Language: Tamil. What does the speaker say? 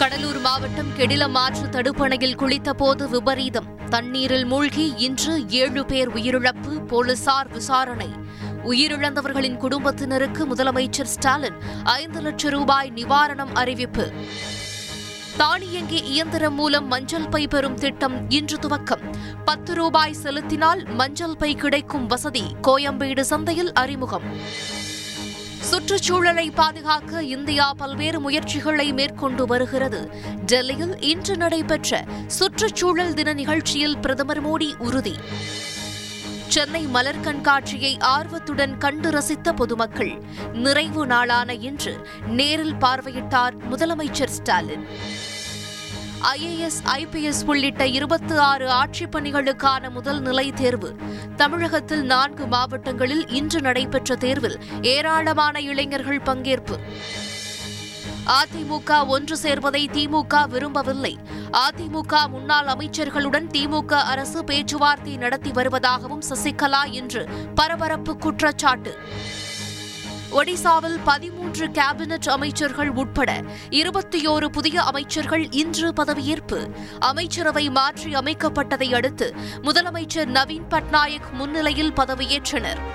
கடலூர் மாவட்டம் கெடிலம் ஆற்று தடுப்பணையில் குளித்தபோது விபரீதம். தண்ணீரில் மூழ்கி இன்று ஏழு பேர் உயிரிழப்பு போலீசார் விசாரணை. உயிரிழந்தவர்களின் குடும்பத்தினருக்கு முதலமைச்சர் ஸ்டாலின் ஐந்து லட்சம் ரூபாய் நிவாரணம் அறிவிப்பு. தானியங்கி இயந்திரம் மூலம் மஞ்சள் பை பெறும் திட்டம் இன்று துவக்கம். பத்து ரூபாய் செலுத்தினால் மஞ்சள் பை கிடைக்கும் வசதி. கோயம்பேடு சந்தையில் அறிமுகம். சுற்றுச்சூழலை பாதுகாக்க இந்தியா பல்வேறு முயற்சிகளை மேற்கொண்டு வருகிறது. டெல்லியில் இன்று நடைபெற்ற சுற்றுச்சூழல் தின நிகழ்ச்சியில் பிரதமர் மோடி உறுதி. சென்னை மலர் கண்காட்சியை ஆர்வத்துடன் கண்டு ரசித்த பொதுமக்கள் நிறைவு நாளான இன்று நேரில் பார்வையிட்டார் முதலமைச்சர் ஸ்டாலின். ஐஏஎஸ் ஐபிஎஸ் உள்ளிட்ட இருபத்தி ஆறு ஆட்சிப் பணிகளுக்கான முதல் நிலை தேர்வு. தமிழகத்தில் நான்கு மாவட்டங்களில் இன்று நடைபெற்ற தேர்வில் ஏராளமான இளைஞர்கள் பங்கேற்பு. அதிமுக ஒன்று சேர்வதை திமுக விரும்பவில்லை. அதிமுக முன்னாள் அமைச்சர்களுடன் திமுக அரசு பேச்சுவார்த்தை நடத்தி வருவதாகவும் சசிகலா இன்று பரபரப்பு குற்றச்சாட்டு. ஒடிசாவில் பதிமூன்று கேபினெட் அமைச்சர்கள் உட்பட இருபத்தியோரு புதிய அமைச்சர்கள் இன்று பதவியேற்பு. அமைச்சரவை மாற்றி அமைக்கப்பட்டதை அடுத்து முதலமைச்சர் நவீன் பட்நாயக் முன்னிலையில் பதவியேற்றனர்.